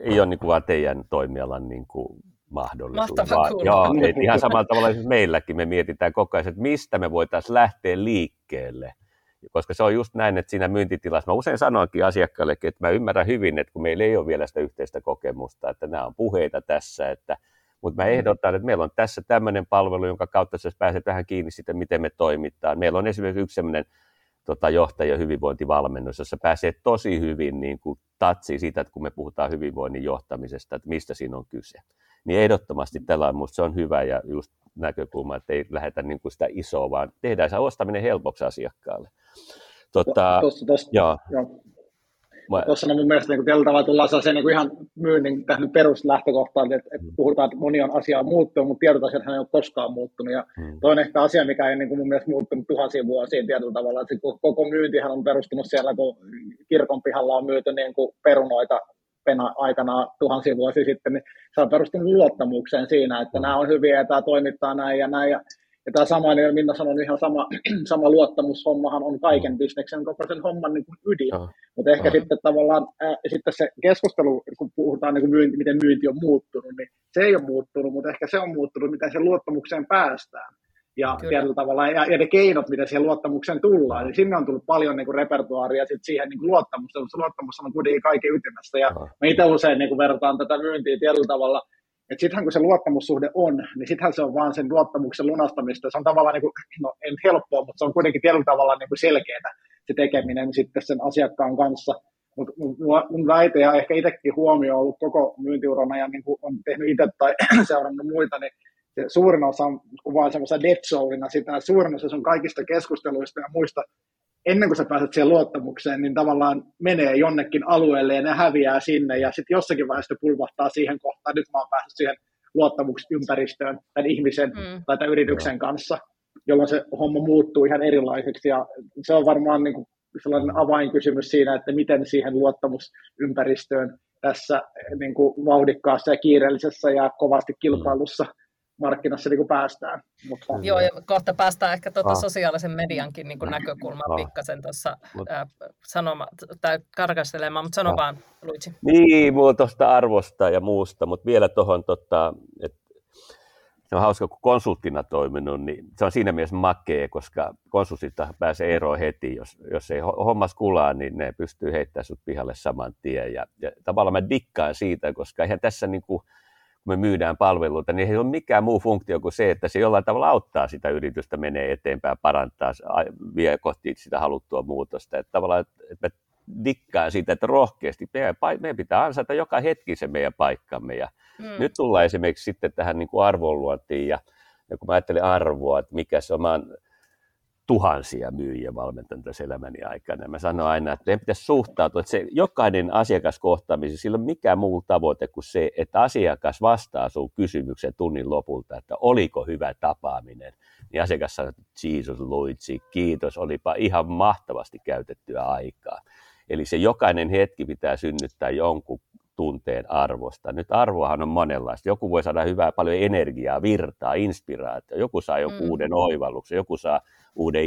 ei ole niin kuin teidän toimialan niin kuin mahdollisuus. vaan, joo, et ihan samalla tavalla siis meilläkin me mietitään koko ajan, että mistä me voitaisiin lähteä liikkeelle. Koska se on just näin, että siinä myyntitilassa, mä usein sanoinkin asiakkaallekin, että mä ymmärrän hyvin, että kun meillä ei ole vielä sitä yhteistä kokemusta, että nämä on puheita tässä, että mutta mä ehdotan, että meillä on tässä tämmöinen palvelu, jonka kautta sä pääset vähän kiinni siitä, miten me toimitaan. Meillä on esimerkiksi yksi sellainen tota, johtaja hyvinvointivalmennus, jossa pääsee tosi hyvin niin kuin tatsiin siitä, että kun me puhutaan hyvinvoinnin johtamisesta, että mistä siinä on kyse. Niin ehdottomasti tällä on, se on hyvä ja just näkökulma, että ei lähdetä niin kuin sitä isoa, vaan tehdään se ostaminen helpoksi asiakkaalle. Tota, tossa, joo. joo. Mä... Tuossa on mun mielestä niin tällä tavalla tullaan sellaiseen niin ihan myynnin tähän peruslähtökohtaan, että, että mm. puhutaan, että moni on asiaa muuttunut, mutta tietyt asiat ei ole koskaan muuttunut. Ja mm. toinen ehkä asia, mikä ei niin kuin mun mielestä muuttunut tuhansia vuosia tietyllä tavalla, että koko myyntihän on perustunut siellä, kun kirkon pihalla on myyty niin kuin perunoita pena aikana tuhansia vuosia sitten, niin se on perustunut luottamukseen siinä, että mm. nämä on hyviä ja tämä toimittaa näin ja näin. Ja ja tämä sama, niin Minna sanoi, niin ihan sama, sama luottamushommahan on kaiken mm. bisneksen koko sen homman niin kuin ydin. Uh, Mutta ehkä uh. sitten tavallaan äh, sitten se keskustelu, kun puhutaan niin kuin myynti, miten myynti on muuttunut, niin se ei ole muuttunut, mutta ehkä se on muuttunut, miten sen luottamukseen päästään. Ja tietyllä tavalla, ja, ja ne keinot, miten siihen luottamukseen tullaan, niin sinne on tullut paljon niin kuin repertuaaria sit siihen niin kuin luottamusta, mutta se luottamus on kuitenkin kaiken ytimessä. Ja mä itse usein niin kuin vertaan tätä myyntiä tietyllä tavalla että sittenhän kun se luottamussuhde on, niin sittenhän se on vaan sen luottamuksen lunastamista. Se on tavallaan, niin kuin, no en helppoa, mutta se on kuitenkin tietyllä tavalla niin kuin selkeää. se tekeminen sitten sen asiakkaan kanssa. Mutta mun väite ja ehkä itsekin huomio on ollut koko myyntiuran ajan, niin kuin on tehnyt itse tai seurannut muita, niin se suurin osa on vaan semmoisena dead soulina sitä, suurin osa sun kaikista keskusteluista ja muista ennen kuin sä pääset siihen luottamukseen, niin tavallaan menee jonnekin alueelle ja ne häviää sinne ja sitten jossakin vaiheessa pulvahtaa siihen kohtaan, nyt mä oon päässyt siihen luottamusympäristöön tämän ihmisen mm. tai tämän yrityksen kanssa, jolloin se homma muuttuu ihan erilaiseksi. Ja se on varmaan niin kuin sellainen avainkysymys siinä, että miten siihen luottamusympäristöön tässä niin kuin vauhdikkaassa ja kiireellisessä ja kovasti kilpailussa markkinassa niin kuin päästään. Mutta... Joo, ja kohta päästään ehkä tuota ah. sosiaalisen mediankin niin kuin näkökulmaa ah. pikkasen tuossa äh, sanoma, tai karkastelemaan, mutta sano ah. vaan, Luigi. Niin, mulla tuosta arvosta ja muusta, mutta vielä tuohon, tota, että se on hauska, kun konsulttina toiminut, niin se on siinä mielessä makea, koska konsultista pääsee eroon heti. Jos, jos ei hommas kulaa, niin ne pystyy heittämään sut pihalle saman tien. Ja, ja tavallaan mä dikkaan siitä, koska eihän tässä niin kuin, kun me myydään palveluita, niin ei ole mikään muu funktio kuin se, että se jollain tavalla auttaa sitä yritystä menee eteenpäin, parantaa, vie kohti sitä haluttua muutosta. Että tavallaan, että mä dikkaan siitä, että rohkeasti meidän, meidän pitää ansaita joka hetki se meidän paikkamme. Ja mm. Nyt tullaan esimerkiksi sitten tähän niin kuin arvonluontiin ja, ja kun mä ajattelen arvoa, että mikä se on, mä tuhansia myyjiä valmentanut tässä elämäni aikana. Mä sanon aina, että meidän pitäisi suhtautua, että se jokainen asiakaskohtaaminen, sillä on mikään muu tavoite kuin se, että asiakas vastaa sun kysymykseen tunnin lopulta, että oliko hyvä tapaaminen. Niin asiakas sanoo, että Jesus Luigi, kiitos, olipa ihan mahtavasti käytettyä aikaa. Eli se jokainen hetki pitää synnyttää jonkun tunteen arvosta. Nyt arvoahan on monenlaista. Joku voi saada hyvää paljon energiaa, virtaa, inspiraatio. Joku saa joku mm. uuden oivalluksen, joku saa uuden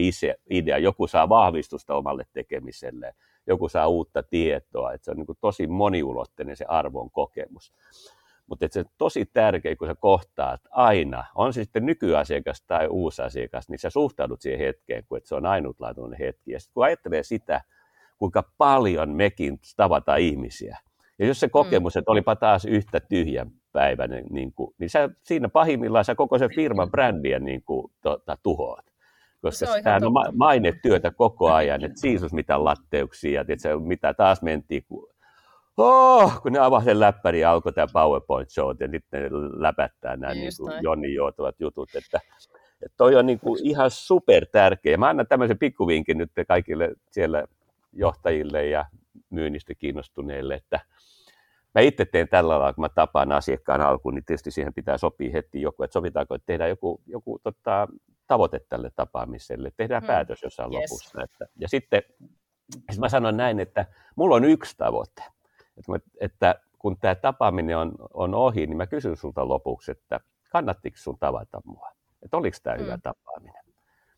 idean, joku saa vahvistusta omalle tekemiselle, joku saa uutta tietoa. Että se on niin tosi moniulotteinen se arvon kokemus. Mutta se on tosi tärkeä, kun sä kohtaat aina, on se sitten nykyasiakas tai uusi asiakas, niin sä suhtaudut siihen hetkeen, kun se on ainutlaatuinen hetki. Ja sitten kun ajattelee sitä, kuinka paljon mekin tavataan ihmisiä, ja jos se mm. kokemus, että olipa taas yhtä tyhjän päiväinen, niin, kuin, niin sä, siinä pahimmillaan sä koko sen firman brändiä niin kuin, tota, tuhoat. Koska tämä on ma- mainetyötä koko ajan, että siisus mitä latteuksia, että mitä taas mentiin, kun, oh, kun ne avasi sen läppäri ja alkoi tämä PowerPoint-show, ja sitten ne läpättää nämä niin kuin Jonni joutuvat jutut, että, että toi on niin kuin ihan super tärkeä. Mä annan tämmöisen pikkuvinkin nyt kaikille siellä johtajille ja myynnistä kiinnostuneille, että mä itse teen tällä lailla, kun mä tapaan asiakkaan alkuun, niin tietysti siihen pitää sopia heti joku, että sovitaanko, että tehdään joku, joku tota, tavoite tälle tapaamiselle, tehdään hmm. päätös jossain yes. lopussa. Että, ja sitten siis mä sanon näin, että mulla on yksi tavoite, että, että kun tämä tapaaminen on, on ohi, niin mä kysyn sulta lopuksi, että kannattiko sun tavata mua? Että oliko tämä hmm. hyvä tapaaminen?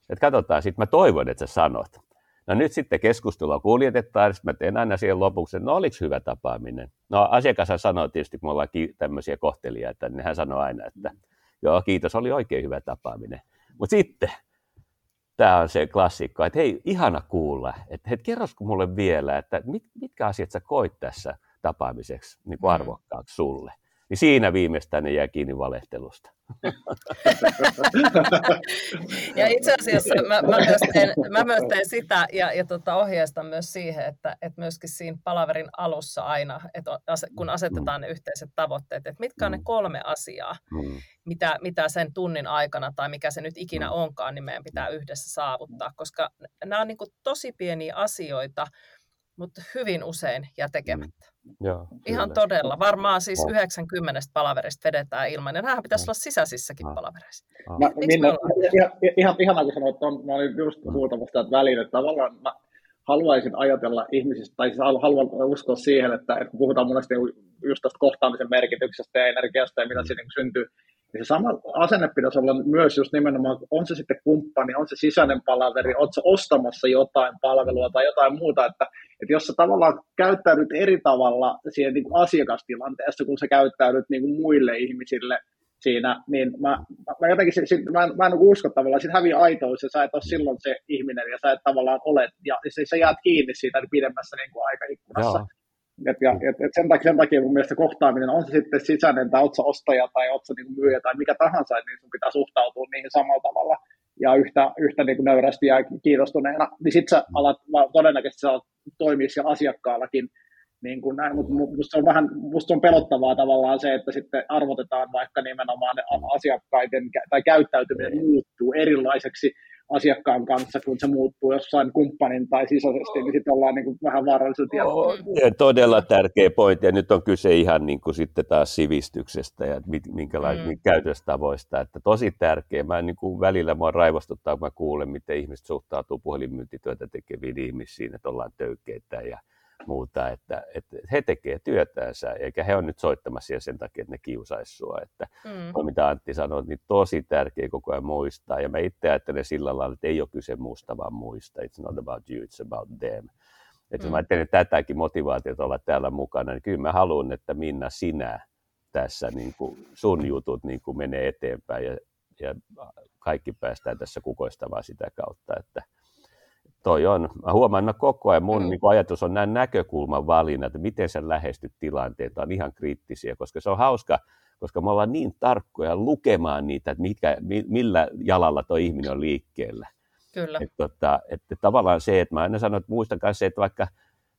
Että katsotaan, sitten mä toivon, että sä sanot. No nyt sitten keskustelua kuljetetaan, sitten mä teen aina siihen lopuksi, että no oliko hyvä tapaaminen. No asiakas sanoo tietysti, kun me ollaan tämmöisiä kohteliaita, niin hän sanoo aina, että joo kiitos, oli oikein hyvä tapaaminen. Mutta sitten tämä on se klassikko, että hei, ihana kuulla, että hei, kerrosko mulle vielä, että mit, mitkä asiat sä koit tässä tapaamiseksi niin kuin mm. arvokkaaksi sulle niin siinä viimeistään ne jää kiinni valehtelusta. ja itse asiassa mä, mä, myös, teen, mä myös teen sitä ja, ja tota, ohjeistan myös siihen, että, että myöskin siinä palaverin alussa aina, että kun asetetaan ne yhteiset tavoitteet, että mitkä on ne mm. kolme asiaa, mm. mitä, mitä sen tunnin aikana tai mikä se nyt ikinä mm. onkaan, niin meidän pitää yhdessä saavuttaa, koska nämä on niin tosi pieniä asioita, mutta hyvin usein jää tekemättä. Joo, Ihan kyllä. todella. Varmaan siis oh. 90 palaverista vedetään ilman. Ja nämähän pitäisi olla sisäisissäkin oh. palavereissa. Oh. Mä, Minna, ihan, ihan, ihan kun sanoit, että mä olin just huutamassa tätä väliin, että tavallaan mä haluaisin ajatella ihmisistä, tai siis haluan uskoa siihen, että, että kun puhutaan monesti just tästä kohtaamisen merkityksestä ja energiasta ja mitä mm. siinä niin syntyy, niin se sama asenne pitäisi olla myös just nimenomaan, on se sitten kumppani, on se sisäinen palaveri, oletko ostamassa jotain palvelua tai jotain muuta, että, että jos sä tavallaan käyttäydyt eri tavalla siihen niin kuin asiakastilanteessa, kun sä käyttäydyt niin kuin muille ihmisille siinä, niin mä, mä jotenkin, sit, mä en, mä en usko tavallaan, sit häviää aitous ja sä et ole silloin se ihminen ja sä et tavallaan ole, ja sä jäät kiinni siitä pidemmässä niin kuin aikaikkunassa. Joo. Et, ja, et, et sen, takia, sen takia mun mielestä kohtaaminen, on se sitten sisäinen tai ootko ostaja tai ootko niin myyjä tai mikä tahansa, niin sun pitää suhtautua niihin samalla tavalla ja yhtä, yhtä niin kuin nöyrästi ja kiinnostuneena, niin sitten sä alat, todennäköisesti sä alat toimia siellä asiakkaallakin niin kuin näin, mutta musta on vähän musta on pelottavaa tavallaan se, että sitten arvotetaan vaikka nimenomaan asiakkaiden tai käyttäytyminen muuttuu erilaiseksi asiakkaan kanssa, kun se muuttuu jossain kumppanin tai sisäisesti, niin sitten ollaan niin kuin vähän vaarallisella tiellä. Todella tärkeä pointti, ja nyt on kyse ihan niin kuin sitten taas sivistyksestä ja minkälaisista mm. käytöstavoista, että tosi tärkeä. Mä niin kuin välillä mua raivostuttaa, kun mä kuulen, miten ihmiset suhtautuu puhelinmyyntityötä tekeviin ihmisiin, että ollaan töykeitä ja muuta, että, että he tekevät työtänsä, eikä he ole nyt soittamassa sen takia, että ne kiusaisi sua. Että mm. mitä Antti sanoi, niin tosi tärkeä koko ajan muistaa, ja mä itse ajattelen sillä lailla, että ei ole kyse muusta, vaan muista. It's not about you, it's about them. Että mm. mä ajattelen tätäkin motivaatiota olla täällä mukana, niin kyllä mä haluan, että Minna sinä tässä niin kuin sun jutut niin kuin menee eteenpäin ja, ja kaikki päästään tässä kukoistamaan sitä kautta, että toi on, mä huomaan että koko ajan mun mm. niin ajatus on nämä näkökulman valinnat, että miten sä lähestyt tilanteita, on ihan kriittisiä, koska se on hauska, koska me ollaan niin tarkkoja lukemaan niitä, että mitkä, millä jalalla tuo ihminen on liikkeellä. Kyllä. Että, tota, että tavallaan se, että mä aina sanon, että muistan myös se, että vaikka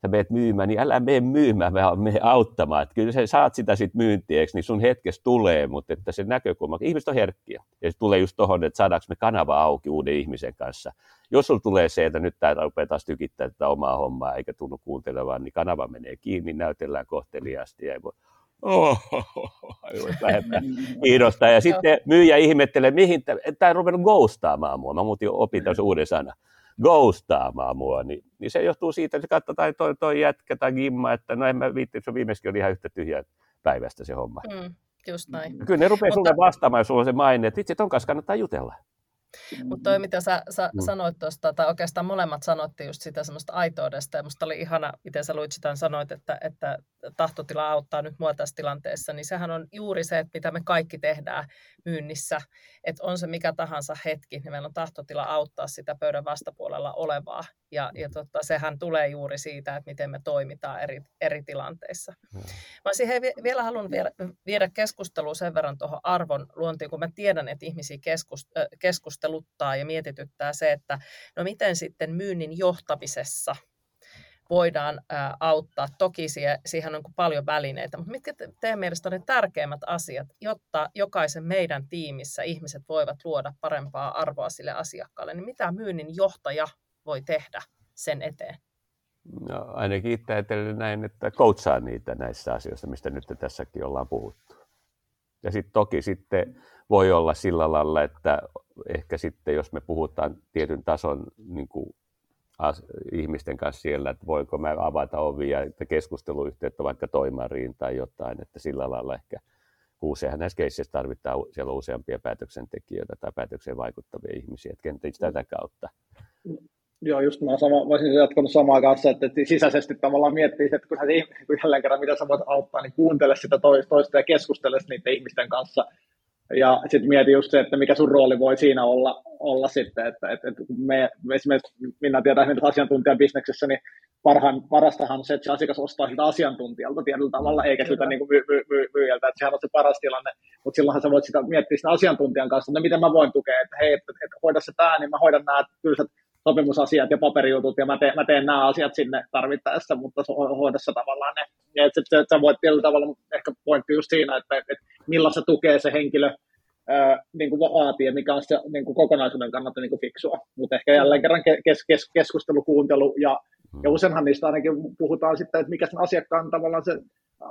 sä meet myymään, niin älä mene myymään, vaan mene auttamaan. Että kyllä sä saat sitä sitten myyntiä, niin sun hetkessä tulee, mutta että se näkökulma, ihmiset on herkkiä. Ja se tulee just tuohon, että saadaanko me kanava auki uuden ihmisen kanssa. Jos sulla tulee se, että nyt tämä rupeaa taas tykittää tätä omaa hommaa eikä tunnu kuuntelemaan, niin kanava menee kiinni, näytellään kohteliaasti ja ei voi kiinnostaa. Ja sitten myyjä ihmettelee, mihin tämä on ruvennut ghostaamaan mua. Mä muutin opin tämmöisen uuden sana ghostaamaan mua, niin, niin se johtuu siitä, että katsotaan toi, toi jätkä tai gimma, että no en mä viitti, se viimeiskin oli ihan yhtä tyhjä päivästä se homma. Mm, just näin. Kyllä ne rupeaa Mutta... sulle vastaamaan, jos sulla on se maine, että vitsi, ton kanssa kannattaa jutella. Mutta toi, mitä sä, sä mm. sanoit tuosta, tai oikeastaan molemmat sanoitte just sitä semmoista aitoudesta, ja musta oli ihana, miten sä luit sitä, sanoit, että, että tahtotila auttaa nyt mua tässä tilanteessa, niin sehän on juuri se, että mitä me kaikki tehdään myynnissä, että on se mikä tahansa hetki, niin meillä on tahtotila auttaa sitä pöydän vastapuolella olevaa, ja, ja tota, sehän tulee juuri siitä, että miten me toimitaan eri, eri tilanteissa. Mä siihen vielä haluan viedä, viedä keskustelua sen verran tuohon arvon luontiin, kun mä tiedän, että ihmisiä keskust, keskusteluttaa ja mietityttää se, että no miten sitten myynnin johtamisessa – voidaan ää, auttaa. Toki siihen, siihen on paljon välineitä, mutta mitkä te, teidän mielestä on ne tärkeimmät asiat, jotta jokaisen meidän tiimissä ihmiset voivat luoda parempaa arvoa sille asiakkaalle, niin mitä myynnin johtaja voi tehdä sen eteen? No, ainakin itse ajattelin näin, että coachaa niitä näissä asioissa, mistä nyt tässäkin ollaan puhuttu. Ja sitten toki sitten voi olla sillä lailla, että ehkä sitten jos me puhutaan tietyn tason niin kuin as, ihmisten kanssa siellä, että voinko mä avata ovia, että keskusteluyhteyttä vaikka toimariin tai jotain, että sillä lailla ehkä useinhan näissä keisseissä tarvitaan siellä useampia päätöksentekijöitä tai päätökseen vaikuttavia ihmisiä, että kenties tätä kautta. Joo, just mä sama, voisin jatkanut samaa kanssa, että sisäisesti tavallaan miettii, että kun, hän, kun jälleen kerran mitä sä voit auttaa, niin kuuntele sitä toista ja keskustele niiden ihmisten kanssa, ja sitten mieti just se, että mikä sun rooli voi siinä olla, olla sitten, että, että, että me, me esimerkiksi minä tiedän että asiantuntijabisneksessä, niin parhaan, parastahan on se, että se asiakas ostaa sitä asiantuntijalta tietyllä tavalla, eikä sitä niin myy, myy, myy, myyjältä, että sehän on se paras tilanne, mutta silloinhan sä voit sitä miettiä sitä asiantuntijan kanssa, että no miten mä voin tukea, että hei, että, että hoida se tämä, niin mä hoidan nämä tylsät sopimusasiat ja paperijutut, ja mä teen, mä teen nämä asiat sinne tarvittaessa, mutta hoidassa tavallaan ne. Ja että sä, sä voit tietyllä tavalla, ehkä pointti just siinä, että, että millaista tukee se henkilö ää, niin kuin vaatii, mikä on se niin kuin kokonaisuuden kannalta niin kuin fiksua. Mutta ehkä jälleen kerran kes, kes, keskustelu, kuuntelu, ja, ja useinhan niistä ainakin puhutaan sitten, että mikä sen asiakkaan tavallaan se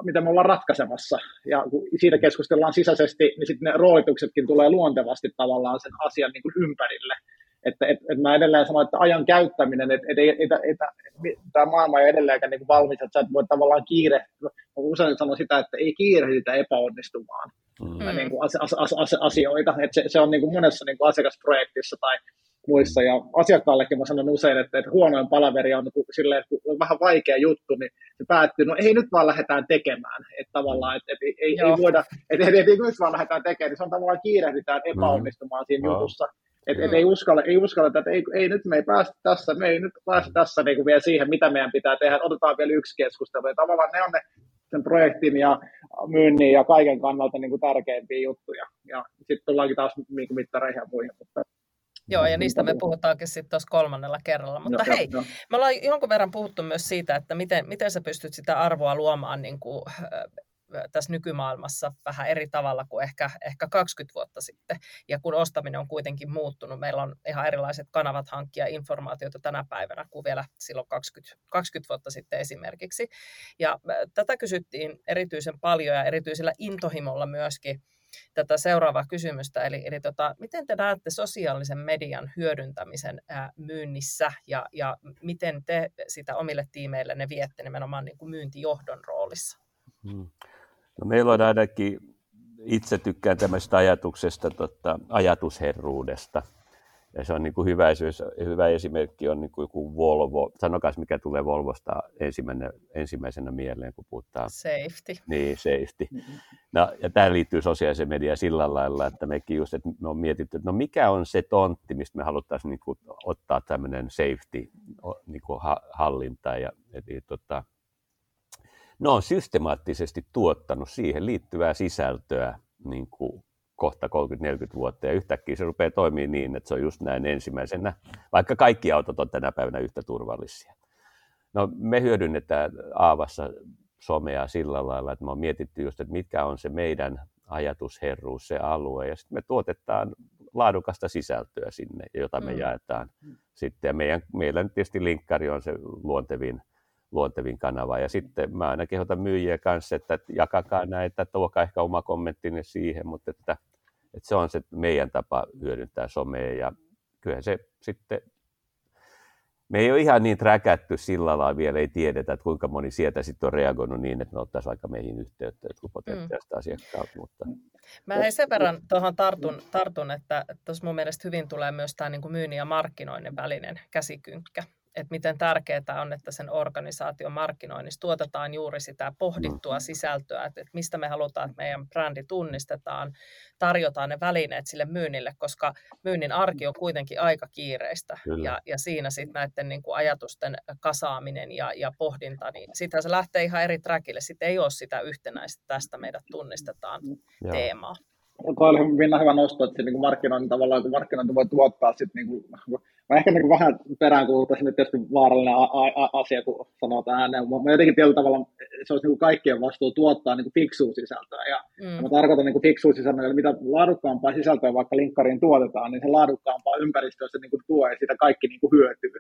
mitä me ollaan ratkaisemassa. Ja kun siitä keskustellaan sisäisesti, niin sitten ne roolituksetkin tulee luontevasti tavallaan sen asian niin kuin ympärille. Että et, et mä edelleen sanon, että ajan käyttäminen, että et, et, et, et, tämä maailma ei edelleenkään niin valmis, että sä et voi tavallaan kiire, usein sanon sitä, että ei kiirehditä epäonnistumaan mm. niin kuin as, as, as, as, asioita. Että se, se on niin kuin monessa niin kuin asiakasprojektissa tai muissa. Ja asiakkaallekin mä sanon usein, että, että huonoin palaveri on, niin silleen, että on vähän vaikea juttu, niin se päättyy, no ei nyt vaan lähdetään tekemään. Että tavallaan, että, että ei, ei, voida, että, että, että, että nyt vaan lähdetään tekemään, niin se on tavallaan kiirehditään epäonnistumaan siinä mm. jutussa. Et, et ei, uskalla, ei uskalla, että ei, ei, nyt me ei päästä tässä, me ei nyt päästä tässä niin kuin vielä siihen, mitä meidän pitää tehdä, otetaan vielä yksi keskustelu. Ja tavallaan ne on ne sen projektin ja myynnin ja kaiken kannalta niin kuin tärkeimpiä juttuja. Ja sitten tullaankin taas niin kuin mittareihin ja muihin. Mutta Joo, ja niistä me puhutaankin sitten tuossa kolmannella kerralla. Mutta joo, hei, joo. me ollaan jonkun verran puhuttu myös siitä, että miten, miten sä pystyt sitä arvoa luomaan niin kuin, tässä nykymaailmassa vähän eri tavalla kuin ehkä, ehkä 20 vuotta sitten. Ja kun ostaminen on kuitenkin muuttunut, meillä on ihan erilaiset kanavat hankkia informaatiota tänä päivänä kuin vielä silloin 20, 20 vuotta sitten esimerkiksi. Ja tätä kysyttiin erityisen paljon ja erityisellä intohimolla myöskin tätä seuraavaa kysymystä, eli, eli tota, miten te näette sosiaalisen median hyödyntämisen ää, myynnissä ja, ja miten te sitä omille tiimeille ne viette nimenomaan niin kuin myyntijohdon roolissa? Hmm. No, meillä on ainakin, itse tykkään tämmöisestä ajatuksesta, tota, ajatusherruudesta. Ja se on niin kuin hyvä, hyvä esimerkki on niin kuin joku Volvo. Sanokaa, mikä tulee Volvosta ensimmäisenä, ensimmäisenä mieleen, kun puhutaan. Safety. Niin, safety. No, ja tämä liittyy sosiaaliseen mediaan sillä lailla, että mekin just, että me on mietitty, että no mikä on se tontti, mistä me haluttaisiin niin kuin ottaa tämmöinen safety niin kuin hallinta. Ja, eli, tota, ne on systemaattisesti tuottanut siihen liittyvää sisältöä niin kuin kohta 30-40 vuotta, ja yhtäkkiä se rupeaa toimimaan niin, että se on just näin ensimmäisenä, vaikka kaikki autot on tänä päivänä yhtä turvallisia. No, me hyödynnetään Aavassa somea sillä lailla, että me on mietitty just, että mitkä on se meidän ajatusherruus, se alue, ja sitten me tuotetaan laadukasta sisältöä sinne, jota me mm. jaetaan sitten. Ja meidän, meillä tietysti linkkari on se luontevin luontevin kanava. Ja sitten mä aina kehotan myyjiä kanssa, että jakakaa näitä, tuokaa ehkä oma kommenttinne siihen, mutta että, että se on se meidän tapa hyödyntää somea ja kyllä se sitten me ei ole ihan niin träkätty sillä lailla vielä, ei tiedetä, että kuinka moni sieltä sitten on reagoinut niin, että ne ottaisi vaikka meihin yhteyttä jotkut potentiaaliset mm. asiakkaat. Mutta... Mä hei sen verran tuohon tartun, tartun että tuossa mun mielestä hyvin tulee myös tämä niin kuin myynnin ja markkinoinnin välinen käsikynkkä että miten tärkeää on, että sen organisaation markkinoinnissa tuotetaan juuri sitä pohdittua mm. sisältöä, että, että mistä me halutaan, että meidän brändi tunnistetaan, tarjotaan ne välineet sille myynnille, koska myynnin arki on kuitenkin aika kiireistä ja, ja siinä sitten näiden niin kuin ajatusten kasaaminen ja, ja pohdinta, niin sitä se lähtee ihan eri trackille, sitten ei ole sitä yhtenäistä, tästä meidät tunnistetaan Joo. teemaa. Tuo oli Minna hyvä nosto, että niin markkinointi tavallaan, kun markkinointi voi tuottaa sitten niin kuin, Mä ehkä niin vähän peräänkuuluttaisin nyt tietysti vaarallinen a- a- asia, kun sanotaan ääneen. Mä jotenkin tietyllä tavalla se olisi niin kaikkien vastuu tuottaa niin fiksua sisältöä. Ja mm. mä tarkoitan niin fiksua sisältöä, eli mitä laadukkaampaa sisältöä vaikka linkkariin tuotetaan, niin se laadukkaampaa ympäristöä se niin kuin tuo ja siitä kaikki niin kuin hyötyy.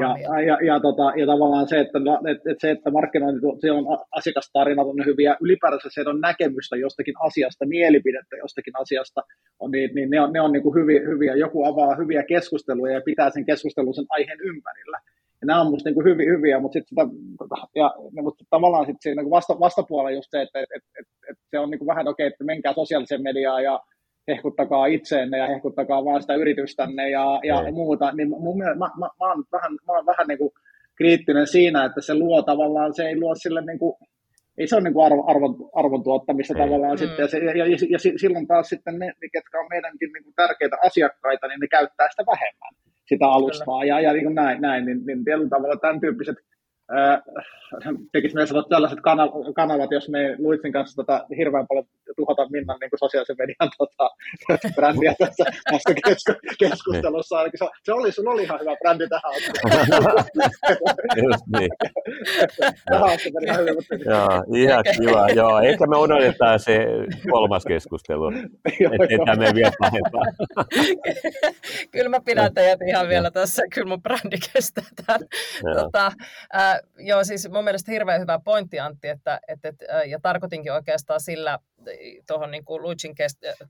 ja, ja, ja, ja, tota, ja, tavallaan se, että, että, että se, että markkinointi, siellä on asiakastarinat on hyviä, ylipäätänsä se on näkemystä jostakin asiasta, mielipidettä jostakin asiasta, niin, niin ne on, ne on niin kuin hyviä, hyviä, joku avaa hyviä keskusteluja ja pitää sen keskustelun sen aiheen ympärillä. Ja nämä on minusta niin hyviä, hyviä, mutta, sit sitä, ja, mutta tavallaan sit siinä vasta, vastapuolella just se, että et, et, et, et se on niin vähän okei, okay, että menkää sosiaaliseen mediaan ja hehkuttakaa itseenne ja hehkuttakaa vaan sitä yritystänne ja, ja mm. muuta, niin mun mielestä mä, mä, mä, oon vähän, mä oon vähän niin kuin kriittinen siinä, että se luo tavallaan, se ei luo sille niin kuin, ei se ole niin kuin arvon, arvon, arvon tuottamista ei. tavallaan mm. sitten, ja, se, ja, ja, ja, silloin taas sitten ne, ketkä on meidänkin niin kuin tärkeitä asiakkaita, niin ne käyttää sitä vähemmän sitä alustaa ja, ja niin näin, näin niin, niin tietyllä tavalla tämän tyyppiset tekisi myös tällaiset kanavat, jos me Luitsin kanssa tota, hirveän paljon tuhota Minnan niin sosiaalisen median tota, brändiä tässä, tässä kesku, keskustelussa. Ainakin se, se, oli, sulla oli ihan hyvä brändi tähän Just niin. tähän asti meni ihan hyvin. Mutta... Joo, ihan kiva. Joo, ehkä me unohdetaan se kolmas keskustelu, ettei tämä mene vielä pahempaa. Kyllä mä pidän teidät ihan vielä tässä, kyllä mun brändi kestää tämän. Tota, äh, joo, siis mun mielestä hirveän hyvä pointti Antti, että, että, ja tarkoitinkin oikeastaan sillä tuohon niin kuin Luicin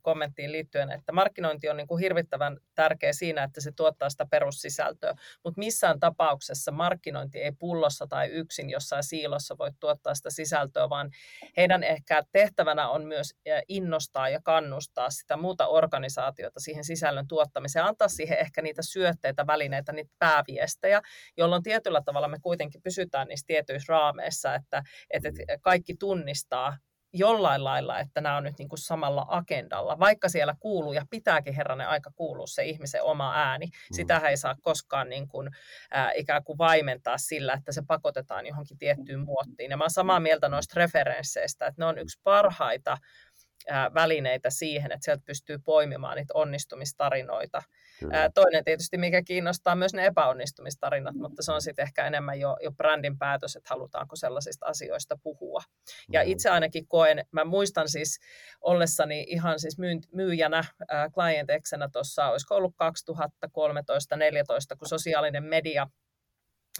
kommenttiin liittyen, että markkinointi on niin kuin hirvittävän tärkeä siinä, että se tuottaa sitä perussisältöä, mutta missään tapauksessa markkinointi ei pullossa tai yksin jossain siilossa voi tuottaa sitä sisältöä, vaan heidän ehkä tehtävänä on myös innostaa ja kannustaa sitä muuta organisaatiota siihen sisällön tuottamiseen, antaa siihen ehkä niitä syötteitä, välineitä, niitä pääviestejä, jolloin tietyllä tavalla me kuitenkin pysytään niissä tietyissä raameissa, että, että kaikki tunnistaa jollain lailla, että nämä on nyt niin kuin samalla agendalla, vaikka siellä kuuluu ja pitääkin herranen aika kuulua se ihmisen oma ääni. Mm. Sitä ei saa koskaan niin kuin, äh, ikään kuin vaimentaa sillä, että se pakotetaan johonkin tiettyyn muottiin. Ja mä olen samaa mieltä noista referensseistä, että ne on yksi parhaita äh, välineitä siihen, että sieltä pystyy poimimaan niitä onnistumistarinoita Ää, toinen tietysti, mikä kiinnostaa myös ne epäonnistumistarinat, mutta se on sitten ehkä enemmän jo, jo brändin päätös, että halutaanko sellaisista asioista puhua. Ja mm. itse ainakin koen, mä muistan siis ollessani ihan siis myyjänä, client tuossa, olisiko ollut 2013-2014, kun sosiaalinen media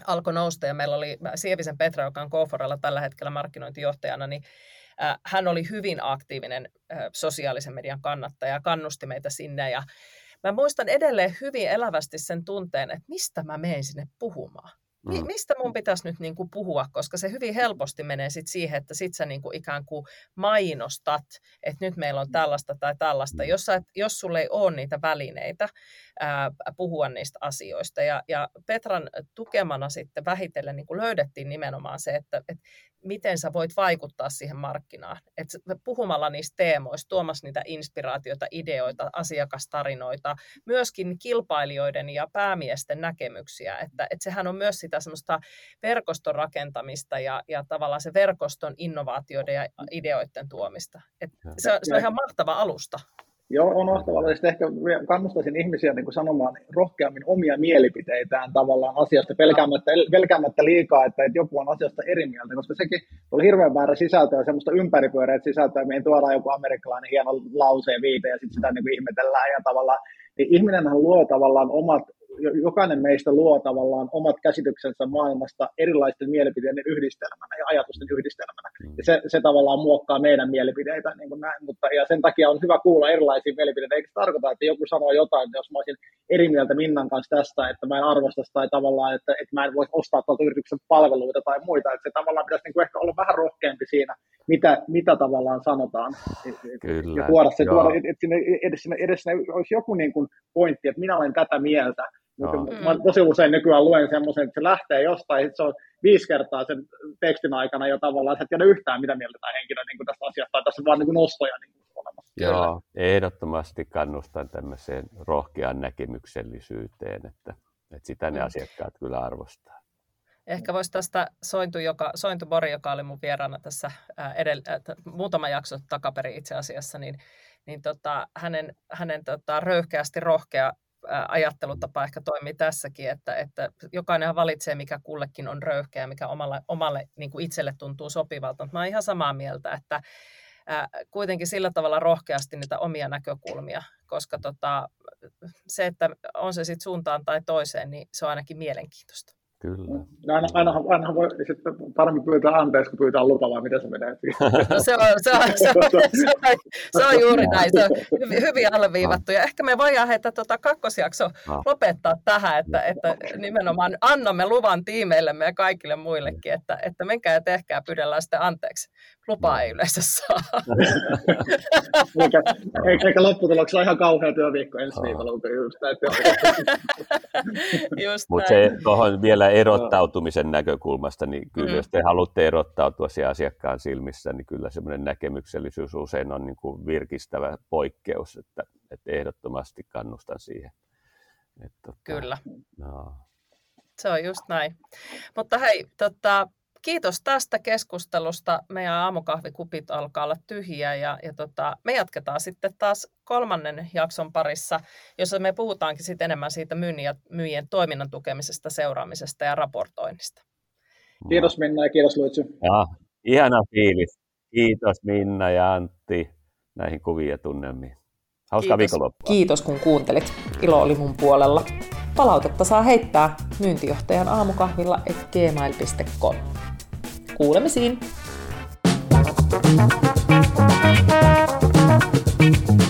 alkoi nousta ja meillä oli Sievisen Petra, joka on Koforella tällä hetkellä markkinointijohtajana, niin hän oli hyvin aktiivinen sosiaalisen median kannattaja ja kannusti meitä sinne ja mä muistan edelleen hyvin elävästi sen tunteen, että mistä mä menen sinne puhumaan. Mm. Mistä mun pitäisi nyt niin kuin puhua, koska se hyvin helposti menee sit siihen, että sit sä niin kuin ikään kuin mainostat, että nyt meillä on tällaista tai tällaista, jos, sä, jos sulle ei ole niitä välineitä ää, puhua niistä asioista. Ja, ja Petran tukemana sitten vähitellen niin kuin löydettiin nimenomaan se, että, että miten sä voit vaikuttaa siihen markkinaan. Et puhumalla niistä teemoista, tuomassa niitä inspiraatioita, ideoita, asiakastarinoita, myöskin kilpailijoiden ja päämiesten näkemyksiä. Että, et sehän on myös sitä semmoista verkoston rakentamista ja, ja tavallaan se verkoston innovaatioiden ja ideoiden tuomista. Et se, se on ihan mahtava alusta. Joo, on mahtavaa. Sitten ehkä kannustaisin ihmisiä niin kuin sanomaan rohkeammin omia mielipiteitään tavallaan asiasta, pelkäämättä, pelkäämättä liikaa, että, että joku on asiasta eri mieltä, koska sekin oli hirveän määrä sisältöä, semmoista ympäripyöreät sisältöä, mihin tuodaan joku amerikkalainen hieno lauseen viite ja sitten sitä niin kuin ihmetellään ja tavallaan, niin ihminenhän luo tavallaan omat jokainen meistä luo tavallaan omat käsityksensä maailmasta erilaisten mielipiteiden yhdistelmänä ja ajatusten yhdistelmänä. Mm. Ja se, se tavallaan muokkaa meidän mielipiteitä. Niin kuin näin. Mutta, ja sen takia on hyvä kuulla erilaisia mielipiteitä. Eikä se tarkoita, että joku sanoo jotain, että jos mä olisin eri mieltä Minnan kanssa tästä, että mä en arvosta tai tavallaan, että, että mä en voisi ostaa tuolta yrityksen palveluita tai muita. Että se tavallaan pitäisi niin kuin ehkä olla vähän rohkeampi siinä, mitä, mitä tavallaan sanotaan. Kyllä, ja tuoda se, tuoda, että sinne, edes, sinne, edes sinne olisi joku niin kuin pointti, että minä olen tätä mieltä, mm. mä tosi usein nykyään luen semmoisen, että se lähtee jostain, että se on viisi kertaa sen tekstin aikana jo tavallaan, että et tiedä yhtään, mitä mieltä tämä henkilö niin kuin tästä asiasta, tai tässä on vaan niin kuin nostoja niin kuin olemassa. Joo, ehdottomasti kannustan tämmöiseen rohkeaan näkemyksellisyyteen, että, että sitä ne mm. asiakkaat kyllä arvostaa. Ehkä voisi tästä Sointu, joka, Sointu Bori, joka oli mun vieraana tässä edellä, muutama jakso takaperin itse asiassa, niin, niin tota, hänen, hänen tota, röyhkeästi rohkea ajattelutapa ehkä toimii tässäkin, että, että jokainen valitsee, mikä kullekin on röyhkeä, mikä omalle, omalle niin kuin itselle tuntuu sopivalta. Mutta mä olen ihan samaa mieltä, että ää, kuitenkin sillä tavalla rohkeasti niitä omia näkökulmia, koska tota, se, että on se sitten suuntaan tai toiseen, niin se on ainakin mielenkiintoista. Kyllä. No aina, aina, aina voi sitten paremmin pyytää anteeksi, kun pyytää lupaa, vai miten se menee? No se, on, se, on, se, on, se, on, se on juuri näin, se on hyvin, hyvin alleviivattu. Ja ehkä me voidaan heitä tuota kakkosjakso no. lopettaa tähän, että, että nimenomaan annamme luvan tiimeillemme ja kaikille muillekin, että, että menkää ja tehkää, pyydellään sitten anteeksi. Lupaa ei yleensä saa. eikä, eikä lopputuloksella ihan kauhea työviikko ensi viikolla, just, Mutta se tuohon vielä erottautumisen näkökulmasta, niin kyllä mm. jos te haluatte erottautua siellä asiakkaan silmissä, niin kyllä semmoinen näkemyksellisyys usein on niin kuin virkistävä poikkeus, että, että ehdottomasti kannustan siihen. Että, tota, kyllä. No. Se on just näin. Mutta hei, tota, kiitos tästä keskustelusta. Meidän aamukahvikupit alkaa olla tyhjiä ja, ja tota, me jatketaan sitten taas kolmannen jakson parissa, jossa me puhutaankin sitten enemmän siitä myynnin myyjien toiminnan tukemisesta, seuraamisesta ja raportoinnista. Kiitos Minna ja kiitos Luitsi. Ja, ihana fiilis. Kiitos Minna ja Antti näihin kuviin ja tunnelmiin. Hauskaa viikonloppua. Kiitos kun kuuntelit. Ilo oli mun puolella. Palautetta saa heittää myyntijohtajan aamukahvilla et gmail.com. Kuulemisiin! Thank you.